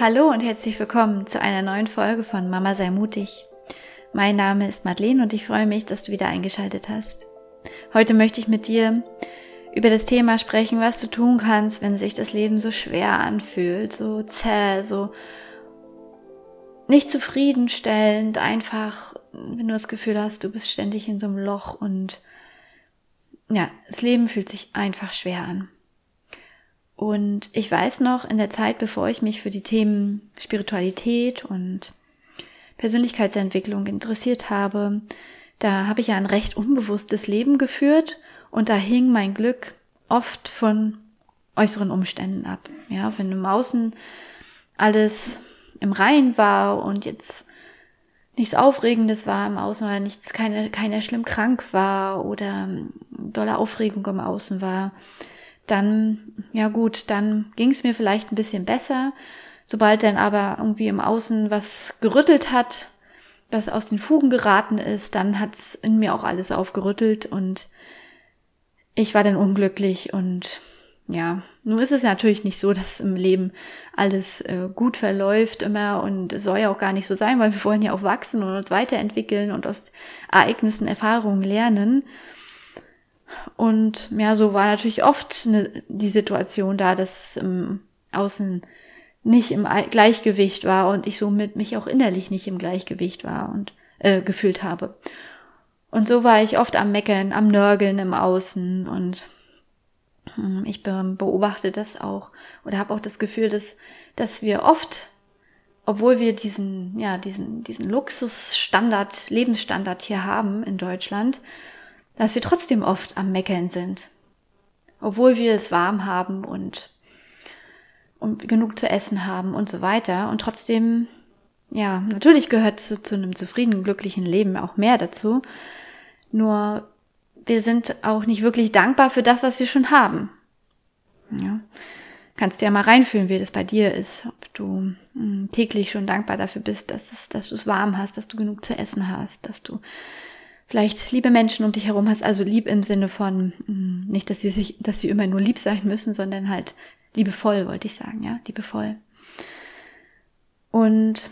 Hallo und herzlich willkommen zu einer neuen Folge von Mama sei mutig. Mein Name ist Madeleine und ich freue mich, dass du wieder eingeschaltet hast. Heute möchte ich mit dir über das Thema sprechen, was du tun kannst, wenn sich das Leben so schwer anfühlt, so zäh, so nicht zufriedenstellend, einfach, wenn du das Gefühl hast, du bist ständig in so einem Loch und ja, das Leben fühlt sich einfach schwer an. Und ich weiß noch, in der Zeit, bevor ich mich für die Themen Spiritualität und Persönlichkeitsentwicklung interessiert habe, da habe ich ja ein recht unbewusstes Leben geführt und da hing mein Glück oft von äußeren Umständen ab. Ja, wenn im Außen alles im Rein war und jetzt nichts Aufregendes war im Außen oder nichts, keine, keiner schlimm krank war oder dolle Aufregung im Außen war, dann, ja gut, dann ging es mir vielleicht ein bisschen besser. Sobald dann aber irgendwie im Außen was gerüttelt hat, was aus den Fugen geraten ist, dann hat's in mir auch alles aufgerüttelt und ich war dann unglücklich und ja, nun ist es natürlich nicht so, dass im Leben alles äh, gut verläuft immer und es soll ja auch gar nicht so sein, weil wir wollen ja auch wachsen und uns weiterentwickeln und aus Ereignissen, Erfahrungen lernen. Und ja, so war natürlich oft ne, die Situation da, dass im Außen nicht im Gleichgewicht war und ich somit mich auch innerlich nicht im Gleichgewicht war und äh, gefühlt habe. Und so war ich oft am Meckern, am Nörgeln im Außen und hm, ich beobachte das auch oder habe auch das Gefühl, dass, dass wir oft, obwohl wir diesen, ja, diesen, diesen Luxusstandard, Lebensstandard hier haben in Deutschland, dass wir trotzdem oft am Meckern sind. Obwohl wir es warm haben und, und genug zu essen haben und so weiter. Und trotzdem, ja, natürlich gehört zu, zu einem zufriedenen, glücklichen Leben auch mehr dazu. Nur wir sind auch nicht wirklich dankbar für das, was wir schon haben. Ja. Kannst dir ja mal reinfühlen, wie das bei dir ist. Ob du hm, täglich schon dankbar dafür bist, dass, es, dass du es warm hast, dass du genug zu essen hast, dass du vielleicht liebe Menschen um dich herum hast, also lieb im Sinne von, mm, nicht, dass sie sich, dass sie immer nur lieb sein müssen, sondern halt liebevoll, wollte ich sagen, ja, liebevoll. Und,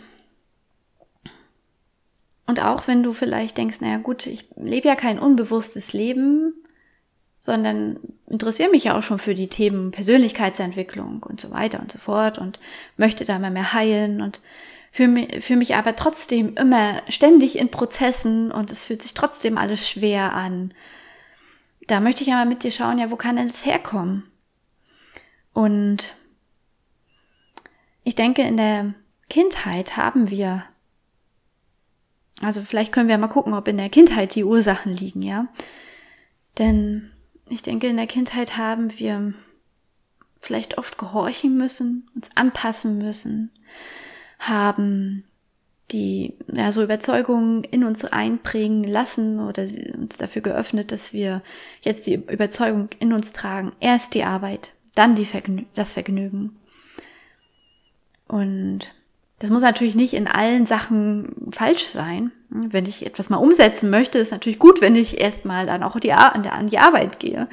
und auch wenn du vielleicht denkst, naja gut, ich lebe ja kein unbewusstes Leben, sondern interessiere mich ja auch schon für die Themen Persönlichkeitsentwicklung und so weiter und so fort und möchte da immer mehr heilen und fühle mich, fühl mich aber trotzdem immer ständig in Prozessen und es fühlt sich trotzdem alles schwer an. Da möchte ich aber mit dir schauen, ja, wo kann denn das herkommen? Und ich denke, in der Kindheit haben wir, also vielleicht können wir mal gucken, ob in der Kindheit die Ursachen liegen, ja. Denn ich denke, in der Kindheit haben wir vielleicht oft gehorchen müssen, uns anpassen müssen, haben, die ja, so Überzeugungen in uns einprägen lassen oder uns dafür geöffnet, dass wir jetzt die Überzeugung in uns tragen. Erst die Arbeit, dann die Vergnü das Vergnügen. Und das muss natürlich nicht in allen Sachen falsch sein. Wenn ich etwas mal umsetzen möchte, ist natürlich gut, wenn ich erstmal dann auch die, an die Arbeit gehe.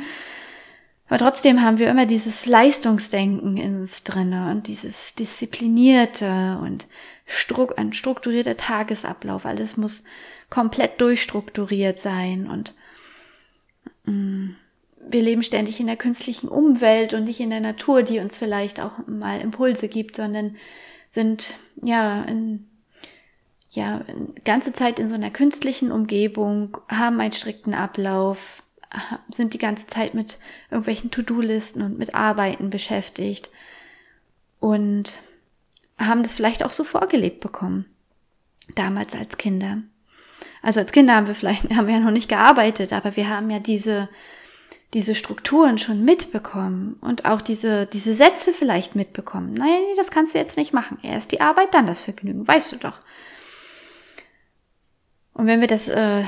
Aber trotzdem haben wir immer dieses Leistungsdenken in uns drinne und dieses disziplinierte und struck, ein strukturierter Tagesablauf. Alles muss komplett durchstrukturiert sein und mm, wir leben ständig in der künstlichen Umwelt und nicht in der Natur, die uns vielleicht auch mal Impulse gibt, sondern sind ja in, ja ganze Zeit in so einer künstlichen Umgebung, haben einen strikten Ablauf, sind die ganze Zeit mit irgendwelchen To-Do-Listen und mit Arbeiten beschäftigt und haben das vielleicht auch so vorgelebt bekommen. Damals als Kinder. Also als Kinder haben wir vielleicht, haben wir ja noch nicht gearbeitet, aber wir haben ja diese, diese Strukturen schon mitbekommen und auch diese, diese Sätze vielleicht mitbekommen. Nein, nee, das kannst du jetzt nicht machen. Erst die Arbeit, dann das Vergnügen, weißt du doch. Und wenn wir das äh,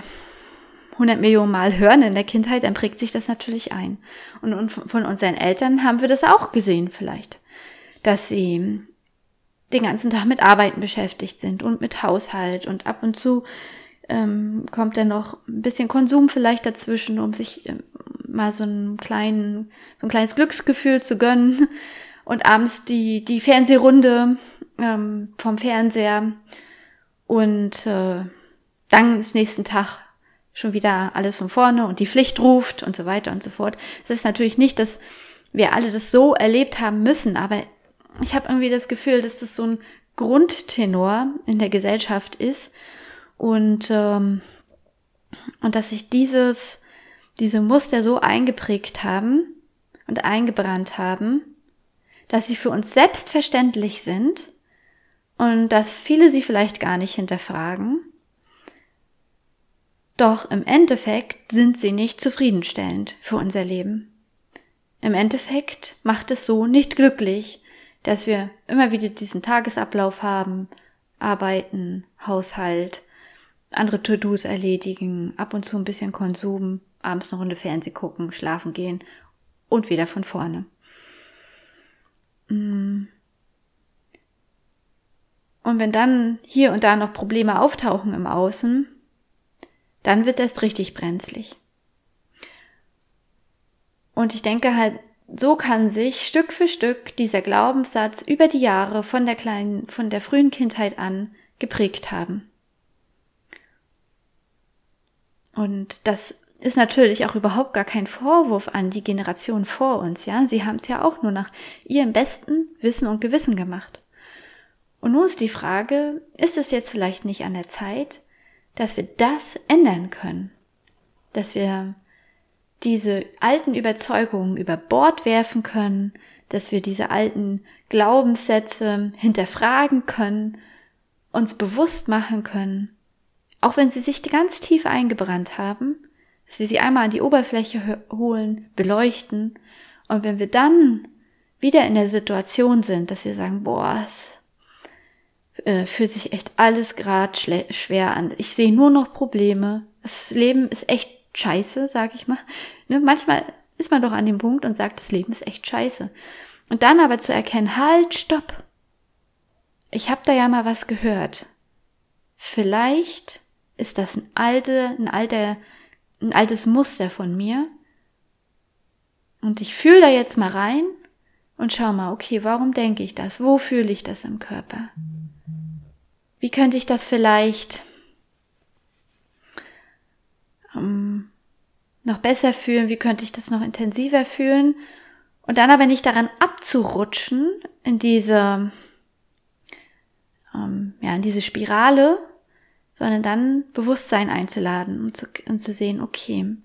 100 Millionen Mal hören in der Kindheit, dann prägt sich das natürlich ein. Und von unseren Eltern haben wir das auch gesehen vielleicht, dass sie den ganzen Tag mit Arbeiten beschäftigt sind und mit Haushalt und ab und zu ähm, kommt dann noch ein bisschen Konsum vielleicht dazwischen, um sich ähm, mal so einen kleinen, so ein kleines Glücksgefühl zu gönnen und abends die, die Fernsehrunde ähm, vom Fernseher und äh, dann ist nächsten Tag schon wieder alles von vorne und die Pflicht ruft und so weiter und so fort. Es ist natürlich nicht, dass wir alle das so erlebt haben müssen, aber ich habe irgendwie das Gefühl, dass das so ein Grundtenor in der Gesellschaft ist und ähm, und dass sich dieses diese Muster so eingeprägt haben und eingebrannt haben, dass sie für uns selbstverständlich sind und dass viele sie vielleicht gar nicht hinterfragen. Doch im Endeffekt sind sie nicht zufriedenstellend für unser Leben. Im Endeffekt macht es so nicht glücklich, dass wir immer wieder diesen Tagesablauf haben, arbeiten, Haushalt, andere To-Dos erledigen, ab und zu ein bisschen Konsum, abends eine Runde Fernseh gucken, schlafen gehen und wieder von vorne. Mm. Und wenn dann hier und da noch Probleme auftauchen im Außen, dann wird es erst richtig brenzlig. Und ich denke halt, so kann sich Stück für Stück dieser Glaubenssatz über die Jahre von der kleinen, von der frühen Kindheit an geprägt haben. Und das ist natürlich auch überhaupt gar kein Vorwurf an die Generation vor uns, ja. Sie haben es ja auch nur nach ihrem besten Wissen und Gewissen gemacht. Und nun ist die Frage, ist es jetzt vielleicht nicht an der Zeit, dass wir das ändern können? Dass wir diese alten Überzeugungen über Bord werfen können, dass wir diese alten Glaubenssätze hinterfragen können, uns bewusst machen können, auch wenn sie sich ganz tief eingebrannt haben, dass wir sie einmal an die Oberfläche holen, beleuchten und wenn wir dann wieder in der Situation sind, dass wir sagen, boah, es äh, fühlt sich echt alles gerade schwer an. Ich sehe nur noch Probleme. Das Leben ist echt scheiße, sag ich mal. Ne, manchmal ist man doch an dem Punkt und sagt, das Leben ist echt scheiße. Und dann aber zu erkennen, halt, stopp. Ich habe da ja mal was gehört. Vielleicht ist das ein alte, ein alter ein altes Muster von mir. Und ich fühle da jetzt mal rein und schau mal, okay, warum denke ich das? Wo fühle ich das im Körper? Wie könnte ich das vielleicht ähm, noch besser fühlen? Wie könnte ich das noch intensiver fühlen? Und dann aber nicht daran abzurutschen in diese, ähm, ja, in diese Spirale, sondern dann Bewusstsein einzuladen und zu, und zu sehen, okay,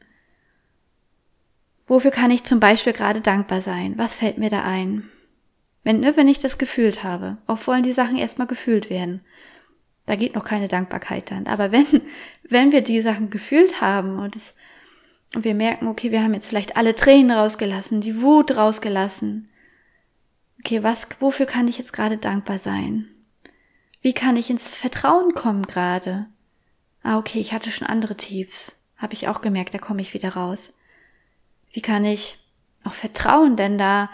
wofür kann ich zum Beispiel gerade dankbar sein? Was fällt mir da ein? Wenn, ne, wenn ich das gefühlt habe, oft wollen die Sachen erstmal gefühlt werden. Da geht noch keine Dankbarkeit dann. Aber wenn, wenn wir die Sachen gefühlt haben und es, und wir merken, okay, wir haben jetzt vielleicht alle Tränen rausgelassen, die Wut rausgelassen. Okay, was, wofür kann ich jetzt gerade dankbar sein? Wie kann ich ins Vertrauen kommen gerade? Ah, okay, ich hatte schon andere Tiefs. Habe ich auch gemerkt, da komme ich wieder raus. Wie kann ich auch Vertrauen denn da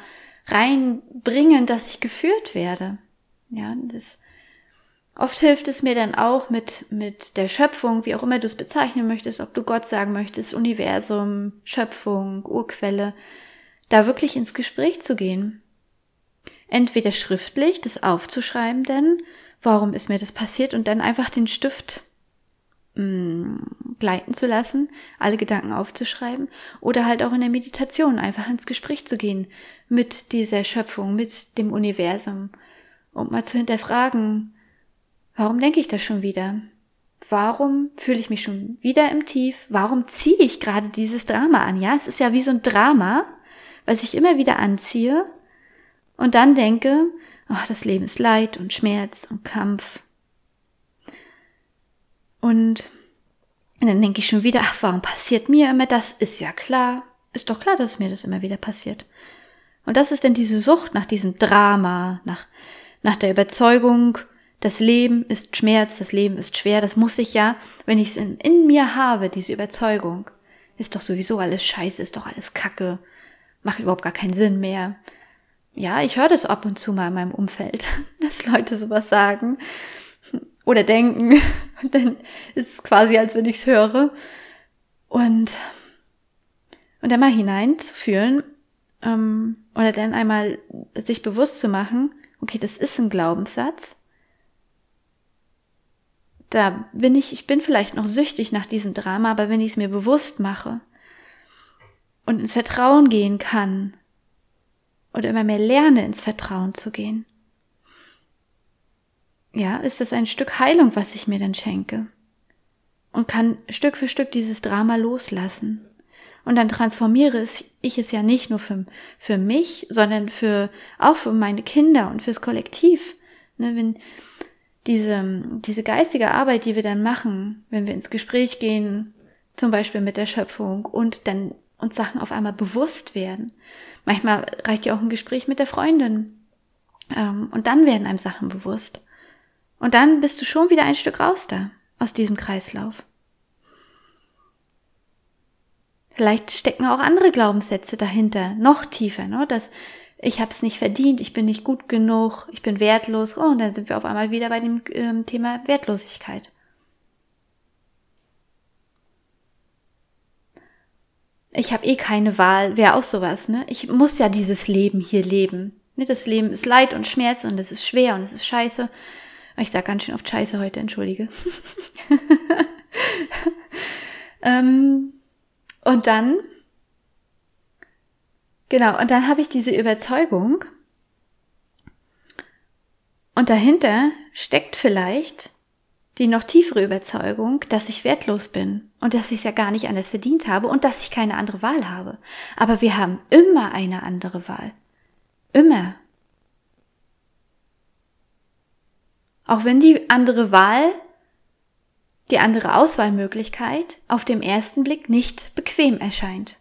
reinbringen, dass ich geführt werde? Ja, das, oft hilft es mir dann auch mit, mit der Schöpfung, wie auch immer du es bezeichnen möchtest, ob du Gott sagen möchtest, Universum, Schöpfung, Urquelle, da wirklich ins Gespräch zu gehen. Entweder schriftlich, das aufzuschreiben denn, warum ist mir das passiert und dann einfach den Stift mh, mm, gleiten zu lassen, alle Gedanken aufzuschreiben oder halt auch in der Meditation einfach ins Gespräch zu gehen mit dieser Schöpfung, mit dem Universum und mal zu hinterfragen, warum denke ich das schon wieder? Warum fühle ich mich schon wieder im Tief? Warum ziehe ich gerade dieses Drama an? Ja, es ist ja wie so ein Drama, was ich immer wieder anziehe und dann denke, ach, das Leben ist Leid und Schmerz und Kampf. Und, und dann denke ich schon wieder, ach, warum passiert mir immer das? Ist ja klar. Ist doch klar, dass mir das immer wieder passiert. Und das ist denn diese Sucht nach diesem Drama, nach, nach der Überzeugung, das Leben ist Schmerz, das Leben ist schwer, das muss ich ja, wenn ich es in, in mir habe, diese Überzeugung, ist doch sowieso alles scheiße, ist doch alles Kacke, macht überhaupt gar keinen Sinn mehr ja, ich höre das ab und zu mal in meinem Umfeld, dass Leute sowas sagen oder denken. Und dann ist es quasi, als wenn ich es höre. Und, und dann mal hineinzufühlen ähm, oder dann einmal sich bewusst zu machen, okay, das ist ein Glaubenssatz. Da bin ich, ich bin vielleicht noch süchtig nach diesem Drama, aber wenn ich es mir bewusst mache und ins Vertrauen gehen kann oder immer mehr lerne, ins Vertrauen zu gehen, ja, ist das ein Stück Heilung, was ich mir dann schenke und kann Stück für Stück dieses Drama loslassen. Und dann transformiere ich es ja nicht nur für, für mich, sondern für, auch für meine Kinder und fürs Kollektiv. Ne, wenn diese, diese geistige Arbeit, die wir dann machen, wenn wir ins Gespräch gehen, zum Beispiel mit der Schöpfung und dann uns Sachen auf einmal bewusst werden. Manchmal reicht ja auch ein Gespräch mit der Freundin. Ähm, und dann werden einem Sachen bewusst. Und dann bist du schon wieder ein Stück raus da, aus diesem Kreislauf. Vielleicht stecken auch andere Glaubenssätze dahinter, noch tiefer, ne? dass ich habe es nicht verdient, ich bin nicht gut genug, ich bin wertlos. Oh, und dann sind wir auf einmal wieder bei dem ähm, Thema Wertlosigkeit. Ich habe eh keine Wahl, wäre auch sowas, ne? Ich muss ja dieses Leben hier leben. Ne? Das Leben ist Leid und Schmerz und es ist schwer und es ist scheiße. Ich sag ganz schön oft Scheiße heute, entschuldige. ähm, und dann, genau, und dann habe ich diese Überzeugung. Und dahinter steckt vielleicht die noch tiefere Überzeugung, dass ich wertlos bin und dass ich es ja gar nicht anders verdient habe und dass ich keine andere Wahl habe. Aber wir haben immer eine andere Wahl. Immer. Auch wenn die andere Wahl die andere Auswahlmöglichkeit auf dem ersten Blick nicht bequem erscheint.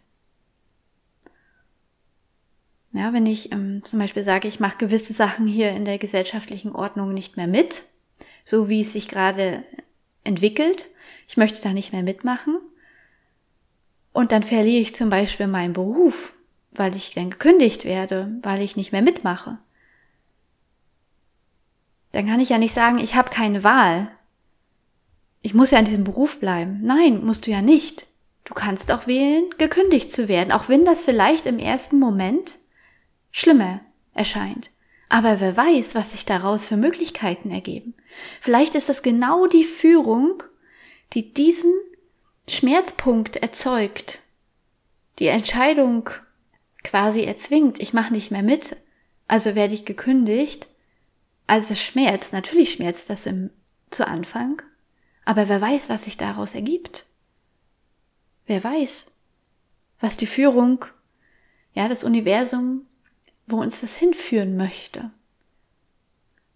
Ja, wenn ich ähm, zum Beispiel sage, ich mache gewisse Sachen hier in der gesellschaftlichen Ordnung nicht mehr mit, so wie es sich gerade entwickelt, ich möchte da nicht mehr mitmachen, und dann verliere ich zum Beispiel meinen Beruf, weil ich dann gekündigt werde, weil ich nicht mehr mitmache. Dann kann ich ja nicht sagen, ich habe keine Wahl, ich muss ja in diesem Beruf bleiben. Nein, musst du ja nicht. Du kannst auch wählen, gekündigt zu werden, auch wenn das vielleicht im ersten Moment schlimmer erscheint. Aber wer weiß, was sich daraus für Möglichkeiten ergeben. Vielleicht ist das genau die Führung, die diesen Schmerzpunkt erzeugt, die Entscheidung quasi erzwingt, ich mache nicht mehr mit, also werde ich gekündigt. Also es schmerzt, natürlich schmerzt das im, zu Anfang, aber wer weiß, was sich daraus ergibt? Wer weiß, was die Führung, ja, das Universum, wo uns das hinführen möchte.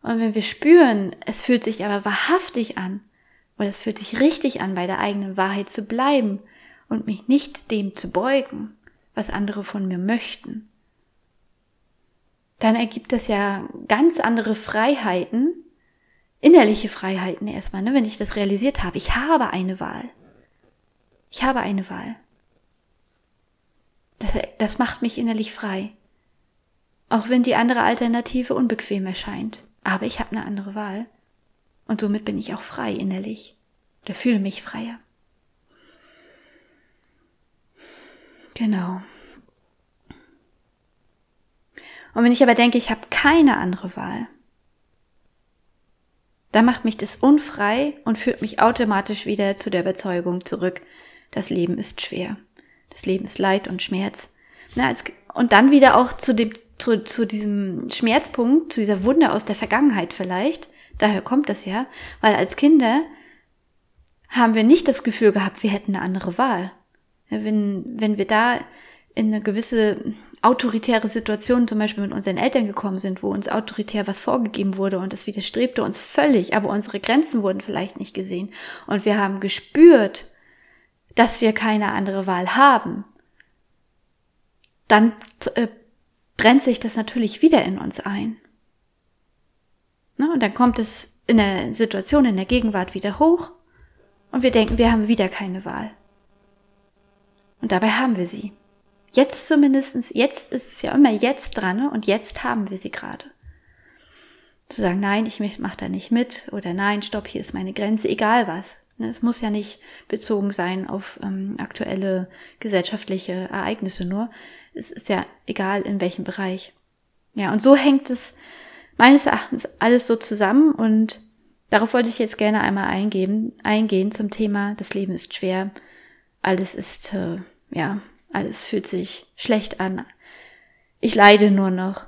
Und wenn wir spüren, es fühlt sich aber wahrhaftig an, oder es fühlt sich richtig an, bei der eigenen Wahrheit zu bleiben und mich nicht dem zu beugen, was andere von mir möchten, dann ergibt das ja ganz andere Freiheiten, innerliche Freiheiten erstmal, ne, wenn ich das realisiert habe. Ich habe eine Wahl. Ich habe eine Wahl. Das, das macht mich innerlich frei. Auch wenn die andere Alternative unbequem erscheint. Aber ich habe eine andere Wahl. Und somit bin ich auch frei innerlich. Oder fühle mich freier. Genau. Und wenn ich aber denke, ich habe keine andere Wahl, da macht mich das unfrei und führt mich automatisch wieder zu der Überzeugung zurück, das Leben ist schwer. Das Leben ist Leid und Schmerz. Na, es, und dann wieder auch zu dem, zu, zu diesem Schmerzpunkt, zu dieser Wunde aus der Vergangenheit vielleicht. Daher kommt das ja, weil als Kinder haben wir nicht das Gefühl gehabt, wir hätten eine andere Wahl. Wenn, wenn wir da in eine gewisse autoritäre Situationen zum Beispiel mit unseren Eltern gekommen sind, wo uns autoritär was vorgegeben wurde und es widerstrebte uns völlig, aber unsere Grenzen wurden vielleicht nicht gesehen und wir haben gespürt, dass wir keine andere Wahl haben, dann äh, brennt sich das natürlich wieder in uns ein. Ne? Und dann kommt es in der Situation, in der Gegenwart wieder hoch und wir denken, wir haben wieder keine Wahl. Und dabei haben wir sie. Jetzt zumindestens, jetzt ist es ja immer jetzt dran ne? und jetzt haben wir sie gerade. Zu sagen, nein, ich mache da nicht mit oder nein, stopp, hier ist meine Grenze, egal was. Ne? Es muss ja nicht bezogen sein auf ähm, aktuelle gesellschaftliche Ereignisse nur. Es ist ja egal in welchem Bereich. Ja, und so hängt es meines Erachtens alles so zusammen und darauf wollte ich jetzt gerne einmal eingehen, eingehen zum Thema, das Leben ist schwer, alles ist, äh, ja, alles fühlt sich schlecht an, ich leide nur noch,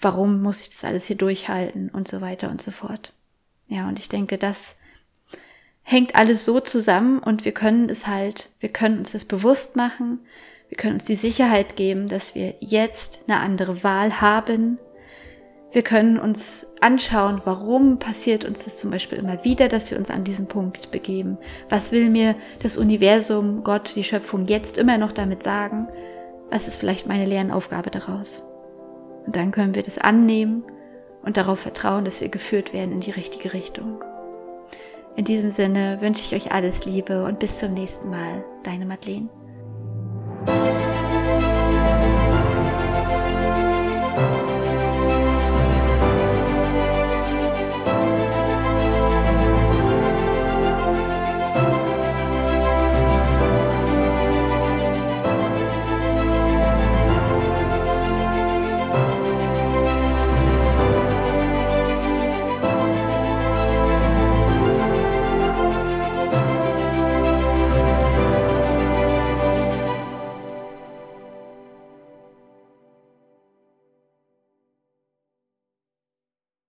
warum muss ich das alles hier durchhalten und so weiter und so fort. Ja, und ich denke, das hängt alles so zusammen und wir können es halt, wir können uns das bewusst machen, wir können uns die Sicherheit geben, dass wir jetzt eine andere Wahl haben. Wir können uns anschauen, warum passiert uns das zum Beispiel immer wieder, dass wir uns an diesen Punkt begeben. Was will mir das Universum, Gott, die Schöpfung jetzt immer noch damit sagen? Was ist vielleicht meine Lernaufgabe daraus? Und dann können wir das annehmen und darauf vertrauen, dass wir geführt werden in die richtige Richtung. In diesem Sinne wünsche ich euch alles Liebe und bis zum nächsten Mal. Deine Madeleine.